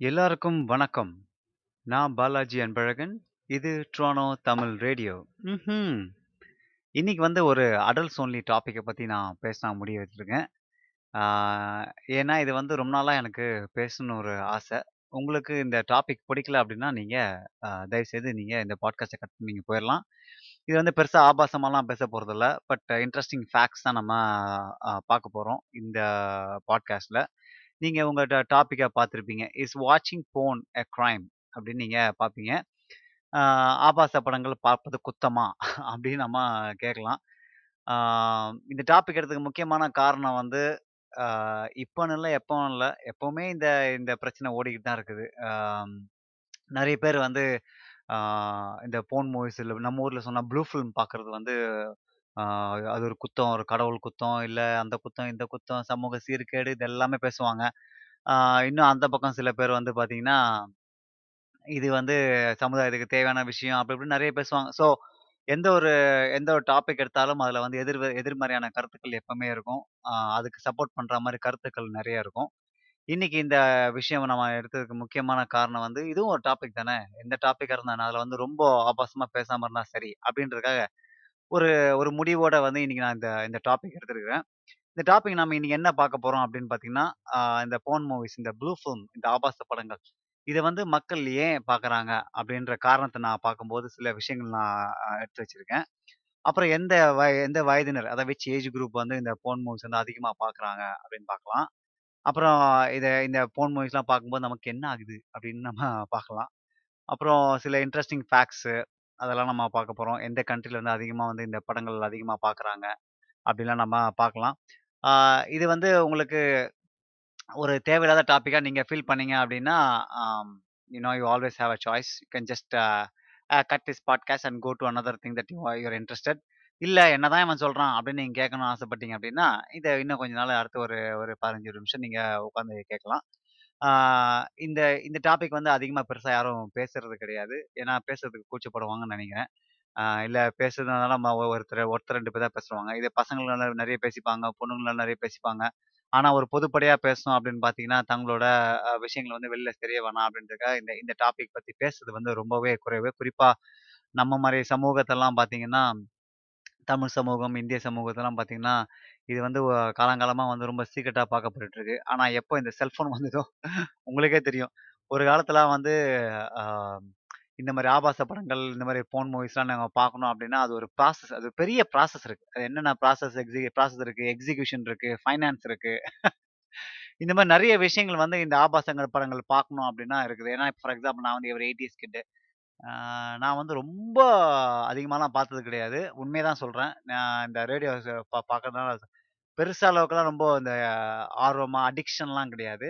எல்லாருக்கும் வணக்கம். நான் பாலாஜி அன்பழகன். இது ட்ரோனோ தமிழ் ரேடியோ. ம் இன்னைக்கு வந்து ஒரு அடல்ட்ஸ் ஒன்லி டாப்பிக்கை பற்றி நான் பேச முடிய வச்சுருக்கேன் ஏன்னா, இது வந்து ரொம்ப நாளாக எனக்கு பேசணும்னு ஒரு ஆசை. உங்களுக்கு இந்த டாபிக் பிடிக்கல அப்படின்னா நீங்கள் தயவுசெய்து நீங்கள் இந்த பாட்காஸ்ட்டை கட் பண்ணி நீங்கள் போயிடலாம் இது வந்து பெருசாக ஆபாசமாலாம் பேச போகிறதில்ல பட் இன்ட்ரெஸ்டிங் ஃபேக்ட்ஸ் தான் நம்ம பார்க்க போகிறோம் இந்த பாட்காஸ்ட்டில் நீங்கள் உங்கள் டாப்பிக்காக பார்த்துருப்பீங்க "இஸ் வாட்சிங் போன் எ க்ரைம் அப்படின்னு நீங்கள் பார்ப்பீங்க. ஆபாச படங்கள் பார்ப்பது குத்தமா? அப்படின்னு நம்ம கேட்கலாம். இந்த டாபிக் எடுத்ததுக்கு முக்கியமான காரணம் வந்து, இப்போன்னு இல்லை எப்பவும் இல்லை எப்போவுமே இந்த இந்த பிரச்சனை ஓடிக்கிட்டு தான் இருக்குது. நிறைய பேர் வந்து இந்த போன் மூவிஸ் இல்லை நம்ம ஊரில் சொன்னால் ப்ளூ ஃபிலிம் பார்க்கறது வந்து அது ஒரு குத்தம், ஒரு கடவுள் குத்தம், இல்ல அந்த குத்தம், இந்த குத்தம், சமூக சீர்கேடு இது எல்லாமே பேசுவாங்க. ஆ இன்னும் அந்த பக்கம் சில பேர் வந்து பார்த்தீங்கன்னா, இது வந்து சமுதாயத்துக்கு தேவையான விஷயம் அப்படி இப்படின்னு நெறைய பேசுவாங்க. ஸோ எந்த ஒரு எந்த ஒரு டாபிக் எடுத்தாலும் அதில் வந்து எதிர் எதிர்மறையான கருத்துக்கள் எப்பவுமே இருக்கும். ஆ அதுக்கு சப்போர்ட் பண்ற மாரி கருத்துக்கள் நெறைய இருக்கும். இன்னைக்கு இந்த விஷயம் நம்ம எடுத்ததுக்கு முக்கியமான காரணம் வந்து, இதுவும் ஒரு டாபிக் தானே. எந்த டாபிக்கா இருந்தா என்ன? வந்து ரொம்ப ஆபாசமா பேசாம இருந்தா சரி. அப்படின்றதுக்காக ஒரு ஒரு முடிவோட வந்து இன்னைக்கு நான் இந்த இந்த டாபிக் எடுத்திருக்கிறேன். இந்த டாபிக் நம்ம இன்னைக்கு என்ன பார்க்க போறோம் அப்படின்னு பார்த்தீங்கன்னா, இந்த போன் மூவிஸ், இந்த ப்ளூ ஃபிலிம் இந்த ஆபாச படங்கள். இதை வந்து மக்கள் ஏன் பார்க்குறாங்க? அப்படின்ற காரணத்தை நான் பார்க்கும்போது சில விஷயங்கள் நான் எடுத்து வச்சிருக்கேன். அப்புறம் எந்த வய எந்த வயதினர், அதாவது வச்சு ஏஜ் குரூப் வந்து இந்த போன் மூவிஸ் வந்து அதிகமாக பார்க்குறாங்க அப்படின்னு பார்க்கலாம். அப்புறம் இதை இந்த போன் மூவிஸ்லாம் பார்க்கும்போது நமக்கு என்ன ஆகுது? அப்படின்னு நம்ம பார்க்கலாம். அப்புறம் சில இன்ட்ரெஸ்டிங் ஃபேக்ட்ஸு அதெல்லாம் நம்ம பார்க்க போகிறோம் எந்த கண்ட்ரியில் வந்து அதிகமாக வந்து இந்த படங்கள் அதிகமாக பார்க்குறாங்க? அப்படிலாம் நம்ம பார்க்கலாம். இது வந்து உங்களுக்கு ஒரு தேவையில்லாத டாப்பிக்காக நீங்கள் ஃபீல் பண்ணீங்க அப்படின்னா, you know you know you always have a choice. You can just cut this podcast and go to another thing that you are interested இல்லை என்ன தான் என்னதான் இவன் சொல்கிறான் அப்படின்னு நீங்கள் கேட்கணும்னு ஆசைப்பட்டீங்க அப்படின்னா, இதை இன்னும் கொஞ்ச நாள் அடுத்து ஒரு ஒரு 15 நிமிஷம் நீங்கள் உட்காந்து கேட்கலாம். இந்த இந்த டாபிக் வந்து அதிகமாக பெருசாக யாரும் பேசுறது கிடையாது. ஏன்னா பேசுறதுக்கு கூச்சப்படுவாங்கன்னு நினைக்கிறேன் இல்லை பேசுறதுனால நம்ம ஒருத்தர் ஒருத்தர் ரெண்டு பேர் தான் பேசுவாங்க. இதே பசங்களால நிறைய பேசிப்பாங்க, பொண்ணுங்களால நிறைய பேசிப்பாங்க. ஆனால் ஒரு பொதுப்படையாக பேசணும் அப்படின்னு பார்த்தீங்கன்னா, தங்களோட விஷயங்கள் வந்து வெளில தெரிய வேணாம் அப்படின்றதுக்காக இந்த இந்த டாபிக் பற்றி பேசுறது வந்து ரொம்பவே குறைவு. குறிப்பாக நம்ம மாதிரி சமூகத்தெல்லாம் பார்த்தீங்கன்னா, தமிழ் சமூகம், இந்திய சமூகத்தெல்லாம் பார்த்தீங்கன்னா, இது வந்து காலங்காலமாக வந்து ரொம்ப சீக்கிரட்டாக பார்க்கப்பட்டு இருக்கு. ஆனால் எப்போ இந்த செல்ஃபோன் வந்ததோ உங்களுக்கே தெரியும். ஒரு காலத்துலாம் வந்து இந்த மாதிரி ஆபாச படங்கள், இந்த மாதிரி ஃபோன் மூவிஸ்லாம் நாங்கள் பார்க்கணும் அப்படின்னா அது ஒரு ப்ராசஸ். அது பெரிய ப்ராசஸ் இருக்கு. அது என்னென்ன ப்ராசஸ் எக்ஸி ப்ராசஸ் இருக்கு, எக்ஸிகியூஷன் இருக்கு, ஃபைனான்ஸ் இருக்கு. இந்த மாதிரி நிறைய விஷயங்கள் வந்து இந்த ஆபாசங்கள் படங்கள் பார்க்கணும் அப்படின்னா இருக்குது. ஏன்னா, ஃபார் எக்ஸாம்பிள் நான் வந்து ஒரு 80ஸ் கிட்டு. நான் வந்து ரொம்ப அதிகமாலாம் பார்த்தது கிடையாது. உண்மையை தான் சொல்கிறேன் நான் இந்த ரேடியோ பா பார்க்கறதுனால பெருசா அளவுக்குலாம் ரொம்ப இந்த ஆர்வமா, அடிக்ஷன்லாம் கிடையாது.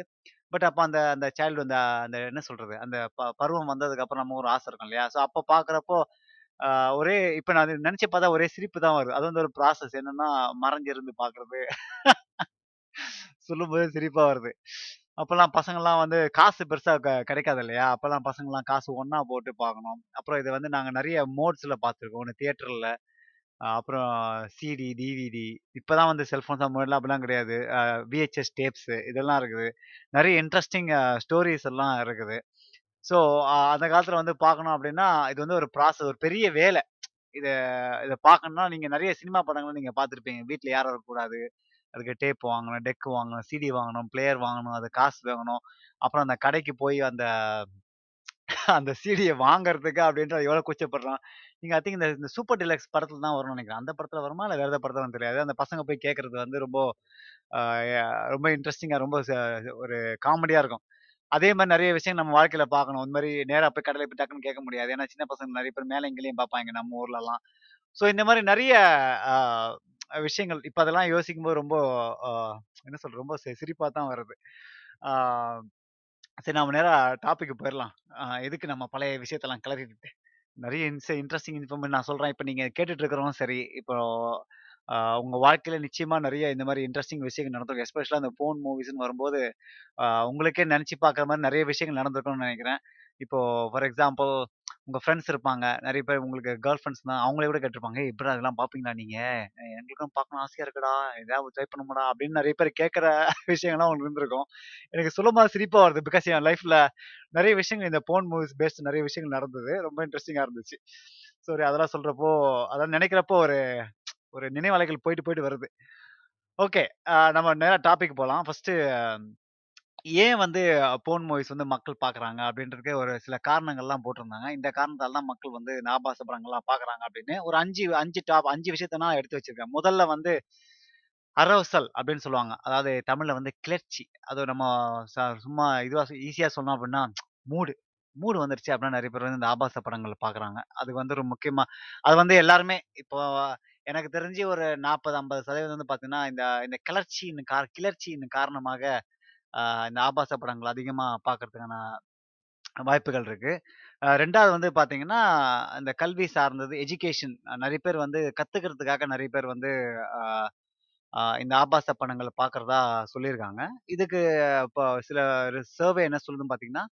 பட் அப்போ அந்த அந்த சைல்டு அந்த அந்த என்ன சொல்றது? அந்த ப பருவம் வந்ததுக்கு அப்புறம் நம்ம ஒரு ஆசை இருக்கும் இல்லையா? ஸோ அப்போ பார்க்குறப்போ, ஒரே இப்போ நான் அத நெனச்சு பார்த்தா ஒரே சிரிப்பு தான் வருது. அது வந்து ஒரு ப்ராசஸ் என்னன்னா, மறைஞ்சிருந்து பார்க்குறது. சொல்லும்போதே சிரிப்பா வருது. அப்போல்லாம் பசங்கெல்லாம் வந்து காசு பெருசா க கிடைக்காது இல்லையா? அப்போல்லாம் பசங்கலாம் காசு ஒண்ணா போட்டு பார்க்கணும். அப்புறம் இதை வந்து நாங்க நிறைய மோட்ஸ்ல பார்த்துருக்கோம். ஒன்று தியேட்டர்ல, அப்புறம் சிடி, டிவிடி. இப்பதான் வந்து செல்ஃபோன்ஸ் அந்த முன்னாடிலாம் அப்படிலாம் கிடையாது. விஹெச்எஸ் டேப்ஸ் இதெல்லாம் இருக்குது. நிறைய இன்ட்ரெஸ்டிங் ஸ்டோரிஸ் எல்லாம் இருக்குது. ஸோ அந்த காலத்தில் வந்து பார்க்கணும் அப்படின்னா, இது வந்து ஒரு ப்ராசஸ் ஒரு பெரிய வேலை. இதை இதை பார்க்கணும்னா நீங்கள் நிறைய சினிமா படங்கள் நீங்கள் பார்த்துருப்பீங்க. வீட்டில் யாரும் வரக்கூடாது. அதுக்கு டேப் வாங்கணும், டெக் வாங்கணும், சிடி வாங்கணும், பிளேயர் வாங்கணும், அது காசு வாங்கணும். அப்புறம் அந்த கடைக்கு போய் அந்த அந்த சிடிய வாங்குறதுக்கு அப்படின்ட்டு எவ்வளோ கூச்சப்படுறான். நீங்க ஐ திங்க் இந்த சூப்பர் டிலக்ஸ் படத்துல தான் வரும்னு நினைக்கிறேன் அந்த படத்துல வருமா? இல்ல வேற எந்த படத்துல வரும்னு தெரியாது. அந்த பசங்க போய் கேட்கறது வந்து ரொம்ப ரொம்ப இன்ட்ரெஸ்டிங்கா ரொம்ப ச ஒரு காமெடியா இருக்கும். அதே மாதிரி நிறைய விஷயம் நம்ம வாழ்க்கையில பார்க்கணும். இந்த மாதிரி நேரா போய் கடலை போய் டக்குன்னு கேட்க முடியாது. ஏன்னா சின்ன பசங்க நிறைய பேர் மேலே எங்கேயும் பார்ப்பாங்க நம்ம ஊர்லலாம். ஸோ இந்த மாதிரி நிறைய விஷயங்கள் இப்போ அதெல்லாம் யோசிக்கும்போது ரொம்ப என்ன சொல்றது? ரொம்ப சி சிரிப்பா தான் வருது. சரி நாம நேரா டாபிக் போயிடலாம் எதுக்கு நம்ம பழைய விஷயத்தெல்லாம் கிளறிட்டு நிறைய இன்ஸ் இன்ட்ரெஸ்டிங் இன்ஃபர்மேஷன் நான் சொல்றேன். இப்போ நீங்க கேட்டுட்டு இருக்கிறவங்க சரி, இப்போ உங்கள் உங்க வாழ்க்கையில நிச்சயமா இந்த மாதிரி இன்ட்ரெஸ்டிங் விஷயங்கள் நடந்திருக்கும். எஸ்பெஷலாக அந்த ஃபோன் மூவிஸ்னு வரும்போது, உங்களுக்கே நினச்சி பார்க்குற மாதிரி நிறைய விஷயங்கள் நடந்திருக்கும்னு நினைக்கிறேன் இப்போ ஃபார் எக்ஸாம்பிள் உங்கள் ஃப்ரெண்ட்ஸ் இருப்பாங்க. நிறைய பேர் உங்களுக்கு கேர்ள் ஃப்ரெண்ட்ஸ் தான். அவங்களே கூட கேட்டுருப்பாங்க. எப்படி அதெல்லாம் பார்ப்பீங்களா நீங்கள் எங்களுக்கும் பார்க்கணும் ஆசையாக இருக்குடா. ஏதாவது ட்ரை பண்ணுமாடா?" அப்படின்னு நிறைய பேர் கேட்குற விஷயங்கள்லாம் உங்களுக்கு இருந்திருக்கும். எனக்கு சுலமாக சிரிப்பாக வருது. பிகாஸ் என் லைஃப்பில் நிறைய விஷயங்கள் இந்த போன் மூவிஸ் பேஸ்டு நிறைய விஷயங்கள் நடந்தது. ரொம்ப இன்ட்ரெஸ்டிங்காக இருந்துச்சு. சாரி அதெல்லாம் சொல்கிறப்போ அதெல்லாம் நினைக்கிறப்போ ஒரு ஒரு நினைவலைகள் போயிட்டு, போயிட்டு வருது. ஓகே. நம்ம நேராக டாபிக் போகலாம் ஃபஸ்ட்டு ஏன் வந்து போன் மூவிஸ் வந்து மக்கள் பார்க்குறாங்க அப்படின்றதுக்கு ஒரு சில காரணங்கள்லாம் போட்டிருந்தாங்க. இந்த காரணத்தால தான் மக்கள் வந்து நாபாச ஆபாச படங்கள்லாம் பார்க்குறாங்க அப்படின்னு ஒரு 5 5 டாப் அஞ்சு விஷயத்த நான் எடுத்து வச்சிருக்கேன். முதல்ல வந்து அரவசல் அப்படின்னு சொல்லுவாங்க. அதாவது தமிழ்ல வந்து கிளர்ச்சி. அது நம்ம ச சும்மா இதுவா ஈஸியா சொன்னோம் அப்படின்னா, மூடு. மூடு வந்துருச்சு அப்படின்னா நிறைய பேர் வந்து இந்த ஆபாச படங்கள் பார்க்குறாங்க. அது வந்து ஒரு முக்கியமா அது வந்து எல்லாருமே இப்போ எனக்கு தெரிஞ்சு ஒரு 40, 50% வந்து பார்த்தீங்கன்னா, இந்த இந்த கிளர்ச்சியின் கார் கிளர்ச்சியின் காரணமாக இந்த ஆபாச படங்கள் அதிகமாக பார்க்கறதுக்கான வாய்ப்புகள் இருக்கு. ரெண்டாவது வந்து பார்த்தீங்கன்னா, இந்த கல்வி சார்ந்தது எஜுகேஷன் நிறைய பேர் வந்து கத்துக்கிறதுக்காக நிறைய பேர் வந்து இந்த ஆபாச படங்களை பார்க்குறதா சொல்லியிருக்காங்க. இதுக்கு இப்போ சில சர்வே என்ன சொல்லுதுன்னு பார்த்தீங்கன்னா,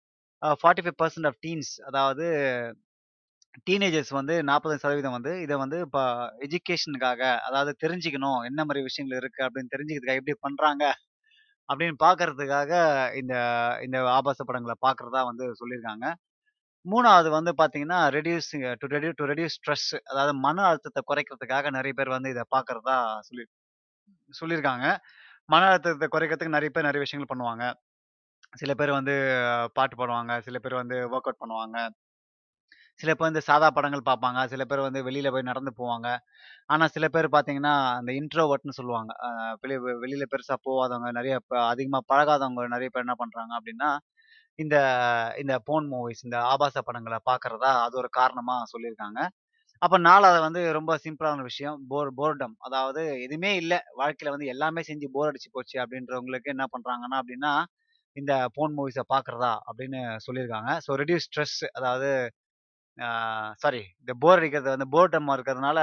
forty five percent of teens அதாவது டீனேஜர்ஸ் வந்து 40% வந்து இதை வந்து இப்போ எஜுகேஷனுக்காக அதாவது தெரிஞ்சுக்கணும். என்ன மாதிரி விஷயங்கள் இருக்குது அப்படின்னு தெரிஞ்சுக்கிறதுக்காக எப்படி பண்ணுறாங்க அப்படின்னு பார்க்கறதுக்காக இந்த இந்த ஆபாச படங்களை பார்க்குறதா வந்து சொல்லியிருக்காங்க. மூணாவது வந்து பார்த்தீங்கன்னா, reduce to reduce to reduce stress அதாவது மன அழுத்தத்தை குறைக்கிறதுக்காக நிறைய பேர் வந்து இதை பார்க்குறதா சொல்லி சொல்லியிருக்காங்க. மன அழுத்தத்தை குறைக்கிறதுக்கு நிறைய பேர் நிறைய விஷயங்கள் பண்ணுவாங்க. சில பேர் வந்து பாட்டு பாடுவாங்க. சில பேர் வந்து ஒர்க் அவுட் பண்ணுவாங்க. சில பேர் வந்து சாதா படங்கள் பார்ப்பாங்க. சில பேர் வந்து வெளியில போய் நடந்து போவாங்க. ஆனா சில பேர் பார்த்தீங்கன்னா, அந்த இன்ட்ரோவர்ட்னு சொல்லுவாங்க. அ வெளியில் வெளியில பெருசா போவாதவங்க, நெறைய அதிகமா பழகாதவங்க நிறைய பேர் என்ன பண்றாங்க அப்படின்னா, இந்த இந்த போன் மூவிஸ் இந்த ஆபாச படங்களை பார்க்குறதா அது ஒரு காரணமா சொல்லியிருக்காங்க. அப்ப 4வது வந்து ரொம்ப சிம்பிளான விஷயம். Bore boredom. அதாவது எதுவுமே இல்லை வாழ்க்கையில வந்து எல்லாமே செஞ்சு போர் அடிச்சு போச்சு அப்படின்றவங்களுக்கு என்ன பண்றாங்கன்னா அப்படின்னா, இந்த போன் மூவிஸை பார்க்குறதா அப்படின்னு சொல்லியிருக்காங்க. ஸோ ரெடியூஸ் ஸ்ட்ரெஸ் அதாவது சாரி இந்த போர் அடிக்கிறது வந்து போர்டமா இருக்கிறதுனால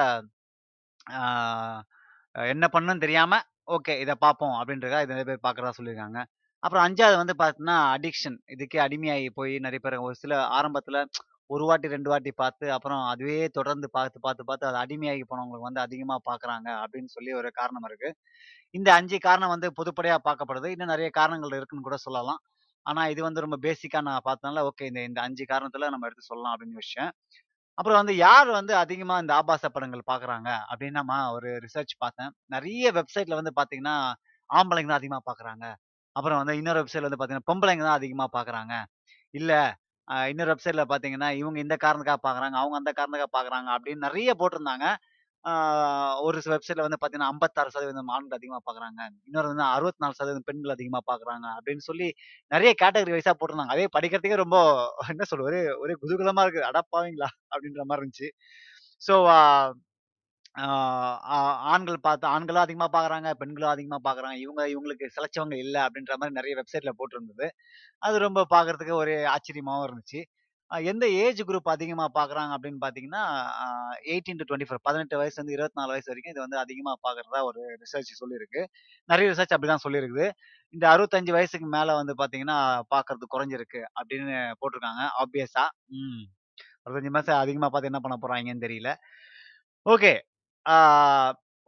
என்ன பண்ணுன்னு தெரியாமல் ஓகே இதை பார்ப்போம் அப்படின்றதுக்காக இது நிறைய பேர் பார்க்குறதா சொல்லியிருக்காங்க. அப்புறம் அஞ்சாவது வந்து பார்த்தீங்கன்னா, அடிக்ஷன். இதுக்கே அடிமையாகி போய் நிறைய பேர் ஒரு சில ஆரம்பத்தில் ஒரு வாட்டி, ரெண்டு வாட்டி பார்த்து, அப்புறம் அதுவே தொடர்ந்து பார்த்து, பார்த்து, பார்த்து அது அடிமையாகி போனவங்களுக்கு வந்து அதிகமாக பார்க்குறாங்க அப்படின்னு சொல்லி ஒரு காரணம் இருக்குது இந்த அஞ்சு காரணம் வந்து பொதுப்படையாக பார்க்கப்படுது. இன்னும் நிறைய காரணங்கள் இருக்குன்னு கூட சொல்லலாம். ஆனால் இது வந்து ரொம்ப பேசிக்காக நான் பார்த்தனால, ஓகே இந்த இந்த அஞ்சு காரணத்தில் நம்ம எடுத்து சொல்லலாம் அப்படின்னு விஷயம் அப்புறம் வந்து யார் வந்து அதிகமாக இந்த ஆபாச படங்கள் பார்க்குறாங்க அப்படின்னு ஒரு ரிசர்ச் பார்த்தேன். நிறைய வெப்சைட்டில் வந்து பார்த்தீங்கன்னா, ஆம்பளைங்க தான் அதிகமாக பார்க்குறாங்க. அப்புறம் வந்து இன்னொரு வெப்சைட்ல வந்து பார்த்தீங்கன்னா, பொம்பளைங்க தான் அதிகமாக பார்க்குறாங்க. இல்லை இன்னொரு வெப்சைட்ல பார்த்தீங்கன்னா, இவங்க இந்த காரணத்துக்காக பார்க்குறாங்க, அவங்க அந்த காரணத்துக்காக பார்க்குறாங்க அப்படின்னு நிறைய போட்டிருந்தாங்க. ஒரு சில வெப்சைட்ல வந்து பார்த்தீங்கன்னா, 56% ஆண்கள் அதிகமாக பார்க்குறாங்க. இன்னொரு வந்து 64% பெண்கள் அதிகமாக பார்க்குறாங்க அப்படின்னு சொல்லி நிறைய கேட்டகரி வைஸாக போட்டிருந்தாங்க. அதே படிக்கிறதுக்கே ரொம்ப என்ன சொல்ல ஒரே ஒரே குதூகலமாக இருக்குது அடப்பாவிங்களா! அப்படின்ற மாதிரி இருந்துச்சு. ஸோ ஆண்கள் பார்த்து ஆண்களும் அதிகமாக பார்க்குறாங்க, பெண்களும் அதிகமாக பார்க்குறாங்க. இவங்க இவங்களுக்கு சிலைச்சவங்க இல்லை அப்படின்ற மாதிரி நிறைய வெப்சைட்டில் போட்டிருந்தது. அது ரொம்ப பார்க்கறதுக்கு ஒரு ஆச்சரியமாகவும் இருந்துச்சு. எந்த ஏஜ் குரூப் அதிகமாக பார்க்குறாங்க அப்படின்னு பார்த்தீங்கன்னா, எயிட்டீன் டுவெண்ட்டி ஃபோர் பதினெட்டு வயசுலேருந்து இருபத்தி நாலு வயசு வரைக்கும் இது வந்து அதிகமாக பார்க்குறதா ஒரு ரிசர்ச் சொல்லியிருக்கு. நிறைய ரிசர்ச் அப்படிதான் சொல்லியிருக்குது. இந்த 65 வயசுக்கு மேலே வந்து பார்த்தீங்கன்னா, பார்க்கறது குறைஞ்சிருக்கு அப்படின்னு போட்டிருக்காங்க. ஆப்வியஸாக ம். அறுபத்தஞ்சு மாதம் அதிகமாக பார்த்து என்ன பண்ண போகிறாங்கன்னு தெரியல. Okay.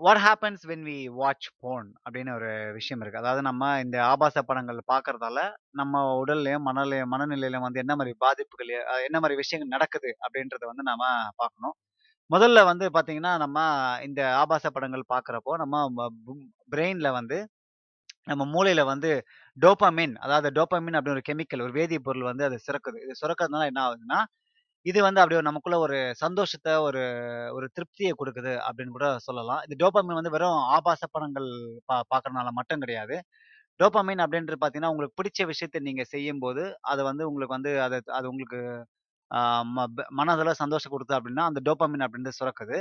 What happens when we watch porn அப்படின்னு ஒரு விஷயம் இருக்கு. அதாவது நம்ம இந்த ஆபாச படங்கள் பார்க்கறதால, நம்ம உடல்லையும் மனநிலையும் மனநிலையிலும் வந்து என்ன மாதிரி பாதிப்புகள், என்ன மாதிரி விஷயங்கள் நடக்குது அப்படின்றத வந்து நாம பார்க்கணும். முதல்ல வந்து பார்த்தீங்கன்னா, நம்ம இந்த ஆபாச படங்கள் பார்க்குறப்போ நம்ம ம பிரெயின்ல வந்து நம்ம மூளையில வந்து டோபமைன் அதாவது டோபமைன் அப்படின்னு ஒரு கெமிக்கல், ஒரு வேதிப்பொருள் வந்து அது சுரக்குது. இது சுரக்கிறதுனால என்ன ஆகுதுன்னா, இது வந்து அப்படியே நமக்குள்ள ஒரு சந்தோஷத்தை ஒரு ஒரு திருப்தியை கொடுக்குது அப்படின்னு கூட சொல்லலாம். இந்த டோபாமின் வந்து வெறும் ஆபாச படங்கள் பா பார்க்கறனால மட்டும் கிடையாது. டோபாமின் அப்படின்றது பார்த்தீங்கன்னா, உங்களுக்கு பிடிச்ச விஷயத்த நீங்கள் செய்யும்போது, அது வந்து உங்களுக்கு வந்து அது அது உங்களுக்கு மனதில் ம சந்தோஷம் கொடுத்து அப்படின்னா, அந்த டோபாமின் அப்படின்றது சுரக்குது.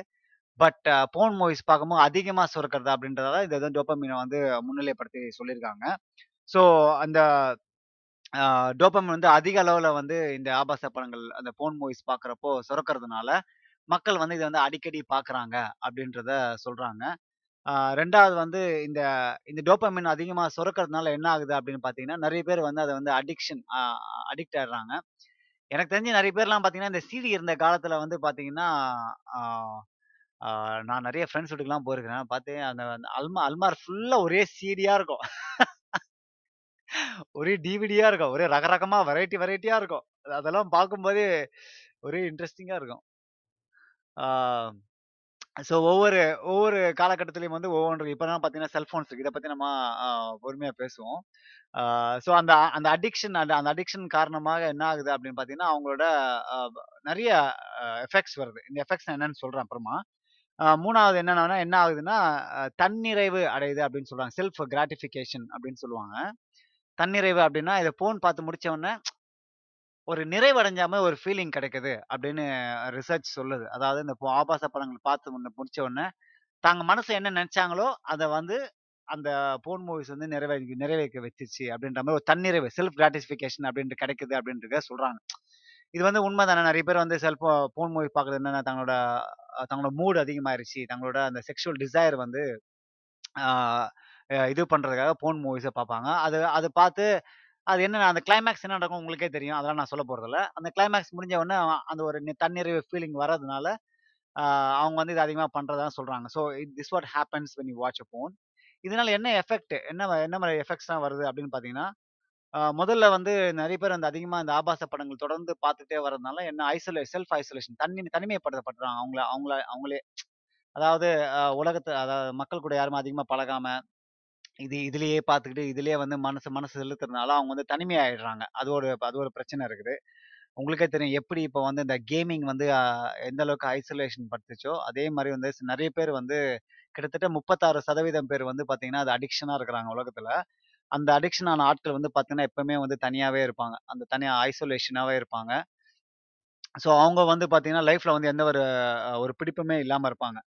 பட் போன் மூவிஸ் பார்க்கும்போது அதிகமாக சுரக்கிறது அப்படின்றதால, இதை இது டோபாமினை வந்து முன்னிலைப்படுத்தி சொல்லியிருக்காங்க. ஸோ அந்த ஆ வந்து அதிக அளவில் வந்து இந்த ஆபாச படங்கள், அந்த ஃபோன் மூவிஸ் பார்க்குறப்போ சுரக்கிறதுனால, மக்கள் வந்து இதை வந்து அடிக்கடி பார்க்குறாங்க அப்படின்றத சொல்கிறாங்க ரெண்டாவது வந்து இந்த இந்த டோப்பமின் அதிகமாக சுரக்கிறதுனால என்ன ஆகுது அப்படின்னு பார்த்தீங்கன்னா, நிறைய பேர் வந்து அதை வந்து அடிக்ஷன் அடிக்ட் ஆயிடுறாங்க. எனக்கு தெரிஞ்சு நிறைய பேர்லாம் பார்த்தீங்கன்னா, இந்த சீடி இருந்த காலத்தில் வந்து பார்த்தீங்கன்னா, நான் நிறைய ஃப்ரெண்ட்ஸ் வீட்டுக்குலாம் போயிருக்கிறேன். பார்த்து அந்த அல்மா அல்மார் ஃபுல்லாக ஒரே சீடியாக இருக்கும். ஒரே டிவிடியா இருக்கும். ஒரே ரக ரகமா வெரைட்டி வெரைட்டியா இருக்கும். அதெல்லாம் பார்க்கும்போதே ஒரே இன்ட்ரஸ்டிங்கா இருக்கும். ஆ ஸோ ஒவ்வொரு ஒவ்வொரு காலகட்டத்திலயும் வந்து ஒவ்வொன்று இப்பலாம் பார்த்தீங்கன்னா, செல்ஃபோன்ஸ் இருக்கு. இத பத்தி நம்ம அ பொறுமையா பேசுவோம். ஆ ஸோ அந்த அந்த அடிக்ஷன் அந்த அந்த அடிக்ஷன் காரணமாக என்ன ஆகுது அப்படின்னு பார்த்தீங்கன்னா, அவங்களோட அ நெறைய அ எஃபெக்ட்ஸ் வருது. இந்த எஃபெக்ட்ஸ் நான் என்னன்னு சொல்றேன் அப்புறமா. அ 3வது என்னன்னா என்ன ஆகுதுன்னா, அ தன்னிறைவு அடையுது அப்படின்னு சொல்றாங்க. செல்ஃப் கிராட்டிஃபிகேஷன் அப்படின்னு சொல்லுவாங்க. தன்னிறைவு அப்படின்னா, இதை ஃபோன் பார்த்து முடிச்ச உடனே ஒரு நிறைவடைஞ்ச ஒரு ஃபீலிங் கிடைக்குது அப்படின்னு ரிசர்ச் சொல்லுது. அதாவது இந்த ஆபாச படங்கள் பார்த்து முன்ன முடிச்ச உடனே, தாங்க மனசு என்ன நினைச்சாங்களோ அதை வந்து அந்த போன் மூவிஸ் வந்து நிறைவே நிறைவேக்க வச்சிச்சு அப்படின்ற மாதிரி ஒரு தன்னிறைவு, செல்ஃப் கிராட்டிஸ்பிகேஷன் அப்படின்ட்டு கிடைக்குது அப்படின்றத சொல்றாங்க. இது வந்து உண்மை தானே. நிறைய பேர் வந்து செல்ஃபோ போன் மூவி பார்க்குறது என்னன்னா, தங்களோட தங்களோட மூடு அதிகமாயிருச்சு. தங்களோட அந்த செக்ஷுவல் டிசைர் வந்து இது பண்ணுறதுக்காக போன் மூவிஸை பார்ப்பாங்க. அது அது பார்த்து அது என்ன அந்த கிளைமேக்ஸ் என்ன நடக்கும் உங்களுக்கே தெரியும். அதெல்லாம் நான் சொல்ல போகிறதில்ல அந்த கிளைமாக்ஸ் முடிஞ்ச உடனே அந்த ஒரு தன்னிறைவு ஃபீலிங் வர்றதுனால, அவங்க வந்து இது அதிகமாக பண்ணுறதா சொல்கிறாங்க so it this what happens when you watch a porn இதனால என்ன எஃபெக்ட் என்ன என்ன மாதிரி எஃபெக்ட்ஸ்லாம் வருது அப்படின்னு பார்த்தீங்கன்னா, முதல்ல வந்து நிறைய பேர் வந்து அதிகமாக இந்த ஆபாச படங்கள் தொடர்ந்து பார்த்துட்டே வரதுனால என்ன ஐசோலே செல்ஃப் ஐசோலேஷன் தனி தனிமைப்படுத்தப்படுறாங்க. அவங்கள அவங்கள அவங்களே அதாவது உலகத்தை அதாவது மக்கள் கூட யாருமே அதிகமாக பழகாமல் இது இதிலேயே பார்த்துக்கிட்டு, இதுலேயே வந்து மனசு மனசு செலுத்துறதுனால அவங்க வந்து தனிமையாயிடுறாங்க. அது ஒரு அது ஒரு பிரச்சனை இருக்குது. உங்களுக்கே தெரியும் எப்படி இப்போ வந்து இந்த கேமிங் வந்து எந்த அளவுக்கு ஐசோலேஷன் படுத்துச்சோ, அதே மாதிரி வந்து நிறைய பேர் வந்து கிட்டத்தட்ட 36% பேர் வந்து பார்த்தீங்கன்னா, அது அடிக்ஷனாக இருக்கிறாங்க உலகத்தில் அந்த அடிக்ஷன் ஆன ஆட்கள் வந்து பார்த்தீங்கன்னா, எப்பவுமே வந்து தனியாகவே இருப்பாங்க. அந்த தனியாக ஐசோலேஷனாகவே இருப்பாங்க. ஸோ அவங்க வந்து பார்த்தீங்கன்னா, லைஃப்பில் வந்து எந்த ஒரு ஒரு பிடிப்புமே இல்லாமல் இருப்பாங்க.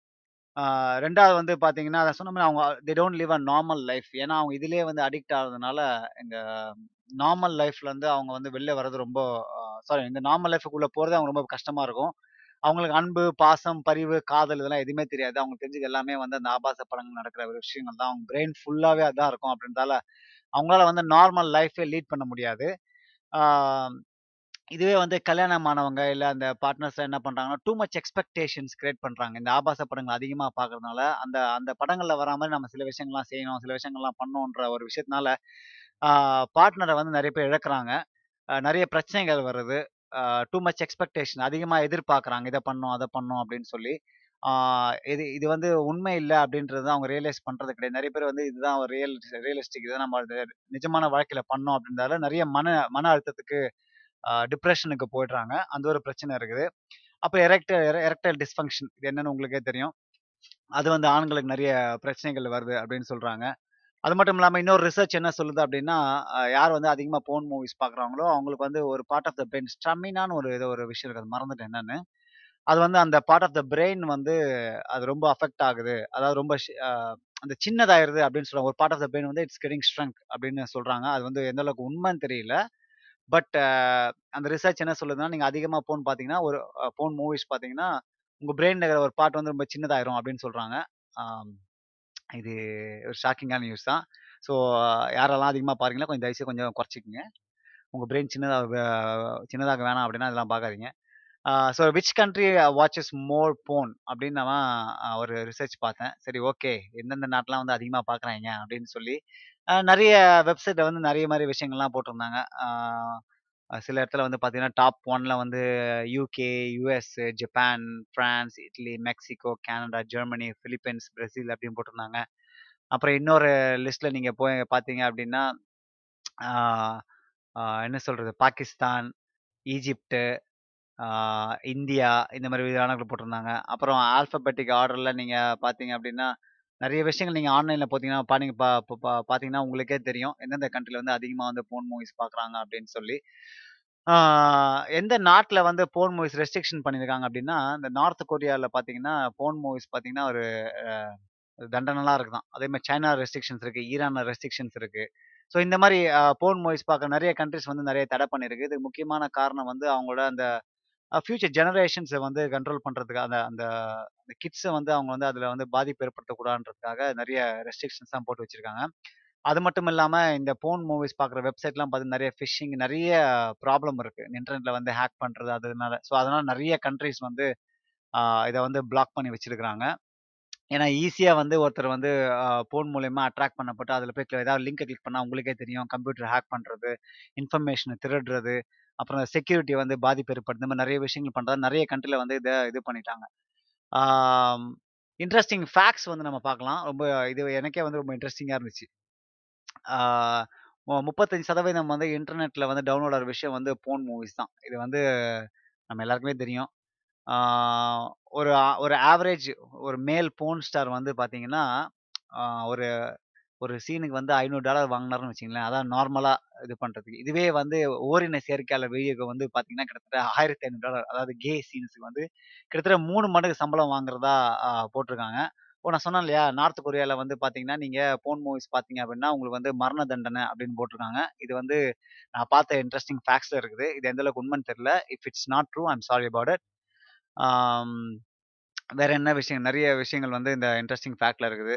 ரெண்டாவது வந்து பார்த்தீங்கன்னா, அதை சொன்ன மாதிரி அவங்க they don't live a normal life. ஏன்னா, அவங்க இதுலேயே வந்து அடிக்ட் ஆகுறதுனால, எங்கள் நார்மல் லைஃப்லேருந்து அவங்க வந்து வெளில வர்றது ரொம்ப சாரி இந்த நார்மல் லைஃபுக்குள்ளே போகிறது அவங்க ரொம்ப கஷ்டமாக இருக்கும். அவங்களுக்கு அன்பு, பாசம், பரிவு, காதல் இதெல்லாம் எதுவுமே தெரியாது. அவங்களுக்கு தெரிஞ்சது எல்லாமே வந்து அந்த ஆபாச படங்கள் நடக்கிற ஒரு விஷயங்கள் தான். அவங்க பிரெயின் ஃபுல்லாகவே அதான் இருக்கும் அப்படின்றதால, அவங்களால வந்து நார்மல் லைஃபே லீட் பண்ண முடியாது. இதுவே வந்து கல்யாணம் ஆனவங்க, இல்லை அந்த பார்ட்னர்ஸ் என்ன பண்ணுறாங்கன்னா டூ மச் எக்ஸ்பெக்டேஷன்ஸ் கிரியேட் பண்ணுறாங்க இந்த ஆபாச படங்கள் அதிகமாக பார்க்கறதுனால, அந்த அந்த படங்களில் வரா நம்ம சில விஷயங்கள்லாம் செய்யணும், சில விஷயங்கள்லாம் பண்ணணுன்ற ஒரு விஷயத்தினால, பார்ட்னரை வந்து நிறைய பேர் இழக்குறாங்க. நிறைய பிரச்சனைகள் வருது. டூ மச் எக்ஸ்பெக்டேஷன் அதிகமாக எதிர்பார்க்குறாங்க. இதை பண்ணும் அதை பண்ணும் அப்படின்னு சொல்லி. இது இது வந்து உண்மை இல்லை அப்படின்றது தான் அவங்க ரியலைஸ் பண்ணுறது கிடையாது. நிறைய பேர் வந்து இதுதான் ஒரு ரியல் ரியலிஸ்டிக் இதை நம்ம நிஜமான வாழ்க்கையில் பண்ணோம் அப்படின்றதால நிறைய மன மன அழுத்தத்துக்கு டிப்ரெஷனுக்கு போயிடுறாங்க. அந்த ஒரு பிரச்சனை இருக்குது. அப்ப எரெக்ட எரெக்டைல் டிஸ்ஃபங்ஷன் இது என்னன்னு உங்களுக்கே தெரியும். அது வந்து ஆண்களுக்கு நிறைய பிரச்சனைகள் வருது அப்படின்னு சொல்றாங்க. அது மட்டும் இல்லாமல் இன்னொரு ரிசர்ச் என்ன சொல்லுது அப்படின்னா, யார் வந்து அதிகமாக போன் மூவிஸ் பார்க்குறாங்களோ, அவங்களுக்கு வந்து ஒரு பார்ட் ஆஃப் த பிரெயின் ஸ்ட்ரமினான்னு ஒரு ஏதோ ஒரு விஷயம் இருக்குது மறந்துட்டேன் என்னன்னு. அது வந்து அந்த பார்ட் ஆஃப் த பிரெயின் வந்து அது ரொம்ப அஃபெக்ட் ஆகுது. அதாவது ரொம்ப அந்த சின்னதாயிருது அப்படின்னு சொல்கிறாங்க ஒரு பார்ட் ஆஃப் த பிரெயின் வந்து இட்ஸ் கெட்டிங் ஸ்ட்ரெங்க் அப்படின்னு சொல்கிறாங்க அது வந்து எந்த அளவுக்கு உண்மைன்னு தெரியல. பட் அந்த ரிசர்ச் என்ன சொல்லுதுன்னா, நீங்க அதிகமா ஃபோன் பார்த்தீங்கன்னா, ஒரு ஃபோன் மூவிஸ் பார்த்தீங்கன்னா, உங்க பிரெயின் இருக்கிற ஒரு பார்ட் வந்து ரொம்ப சின்னதாயிரும் அப்படின்னு சொல்றாங்க. இது ஒரு ஷாக்கிங்கான நியூஸ் தான். ஸோ யாரெல்லாம் அதிகமா பாருங்களா கொஞ்சம் தயவுசெய்து கொஞ்சம் குறைச்சுக்கங்க. உங்க பிரெயின் சின்னதாக சின்னதாக வேணாம் அப்படின்னா இதெல்லாம் பார்க்காதீங்க. So which country watches more porn அப்படின்னு நான் ஒரு ரிசர்ச் பார்த்தேன். சரி ஓகே. எந்தெந்த நாட்டெலாம் வந்து அதிகமாக பார்க்குறாங்க அப்படின்னு சொல்லி, நிறைய வெப்சைட்டில் வந்து நிறைய மாதிரி விஷயங்கள்லாம் போட்டிருந்தாங்க. சில இடத்துல வந்து பார்த்தீங்கன்னா, டாப் ஒன்ல வந்து UK, US Japan, France Italy, Mexico, Canada, Germany, Philippines, Brazil அப்படின்னு போட்டிருந்தாங்க. அப்புறம் இன்னொரு லிஸ்ட்ல நீங்க போய் பார்த்தீங்க அப்படின்னா, என்ன சொல்றது? பாகிஸ்தான், ஈஜிப்டு இந்தியா இந்த மாதிரி விதானங்கள் போட்டிருந்தாங்க. அப்புறம் ஆல்ஃபபெட்டிக் ஆர்டரில் நீங்கள் பார்த்தீங்க அப்படின்னா, நிறைய விஷயங்கள் நீங்கள் ஆன்லைனில் பார்த்தீங்கன்னா, பாத்தீங்க பா பா பார்த்தீங்கன்னா உங்களுக்கே தெரியும். எந்தெந்த கண்ட்ரியில் வந்து அதிகமாக வந்து போன் மூவிஸ் பார்க்குறாங்க அப்படின்னு சொல்லி. எந்த நாட்டில் வந்து போன் மூவிஸ் ரெஸ்ட்ரிக்ஷன் பண்ணியிருக்காங்க அப்படின்னா, இந்த நார்த் கொரியாவில் பார்த்தீங்கன்னா, போன் மூவிஸ் பார்த்தீங்கன்னா ஒரு தண்டனலாம் இருக்குதான் அதே மாதிரி சைனா ரெஸ்ட்ரிக்ஷன்ஸ் இருக்குது ஈரானில் ரெஸ்ட்ரிக்ஷன்ஸ் இருக்குது ஸோ இந்த மாதிரி போன் மூவிஸ் பார்க்க நிறைய கண்ட்ரிஸ் வந்து நிறைய தடை பண்ணியிருக்கு. இதுக்கு முக்கியமான காரணம் வந்து அவங்களோட அந்த ஃபியூச்சர் ஜெனரேஷன்ஸை வந்து கண்ட்ரோல் பண்ணுறதுக்காக அந்த அந்த அந்த கிட்ஸை வந்து அவங்க வந்து அதில் வந்து பாதிப்பு ஏற்படுத்தக்கூடாதுன்றதுக்காக நிறைய ரெஸ்ட்ரிக்ஷன்ஸ் தான் போட்டு வச்சிருக்காங்க. அது மட்டும் இல்லாமல் இந்த போன் மூவிஸ் பார்க்குற வெப்சைட்லாம் பார்த்தீங்கன்னா, நிறைய ஃபிஷிங் நிறைய ப்ராப்ளம் இருக்குது இன்டர்நெட்டில் வந்து ஹேக் பண்ணுறது அதனால. ஸோ அதனால் நிறைய கண்ட்ரிஸ் வந்து இதை வந்து பிளாக் பண்ணி வச்சிருக்காங்க. ஏன்னா ஈஸியாக வந்து ஒருத்தர் வந்து ஃபோன் போன் மூலியமா அட்ராக்ட் பண்ணப்பட்டு, அதில் போய் ஏதாவது லிங்க்கை கிளிக் பண்ணால் உங்களுக்கே தெரியும். கம்ப்யூட்டர் ஹேக் பண்ணுறது இன்ஃபர்மேஷனை திருடுறது, அப்புறம் செக்யூரிட்டி வந்து பாதிப்பு ஏற்படுது. இந்த மாதிரி நிறைய விஷயங்கள் பண்ணுறது நிறைய கண்ட்ரியில் வந்து இதை இது பண்ணிட்டாங்க. இன்ட்ரெஸ்டிங் ஃபேக்ட்ஸ் வந்து நம்ம பார்க்கலாம். ரொம்ப இது எனக்கே வந்து ரொம்ப இன்ட்ரெஸ்டிங்காக இருந்துச்சு. முப்பத்தஞ்சு சதவீதம் வந்து இன்டர்நெட்டில் வந்து டவுன்லோட் ஆகிற விஷயம் வந்து போன் மூவிஸ் தான். இது வந்து நம்ம எல்லாருக்குமே தெரியும். ஒரு ஒரு ஆவரேஜ் ஒரு மேல் போன் ஸ்டார் வந்து பார்த்தீங்கன்னா, ஒரு ஒரு சீனுக்கு வந்து $500 வாங்குனாருன்னு வச்சுக்கங்களேன். அதான் நார்மலாக இது பண்ணுறதுக்கு இதுவே வந்து ஓரின சேர்க்கையாளர் வீடியோக்கு வந்து பார்த்தீங்கன்னா, கிட்டத்தட்ட $1500 அதாவது கே சீன்ஸுக்கு வந்து கிட்டத்தட்ட மூணு மடங்கு சம்பளம் வாங்குறதா போட்டிருக்காங்க. இப்போ நான் சொன்னேன் இல்லையா? நார்த் கொரியாவில் வந்து பார்த்தீங்கன்னா, நீங்கள் போன் மூவிஸ் பார்த்தீங்க அப்படின்னா, உங்களுக்கு வந்து மரண தண்டனை அப்படின்னு போட்டிருக்காங்க. இது வந்து நான் பார்த்த இன்ட்ரெஸ்டிங் ஃபேக்ட்ஸில் இருக்குது. இது எந்த அளவுக்கு உண்மைன்னு தெரியல. If it's not true I'm sorry about it. வேற என்ன விஷயம்? நிறைய விஷயங்கள் வந்து இந்த இன்ட்ரெஸ்டிங் ஃபேக்ட்ல இருக்குது.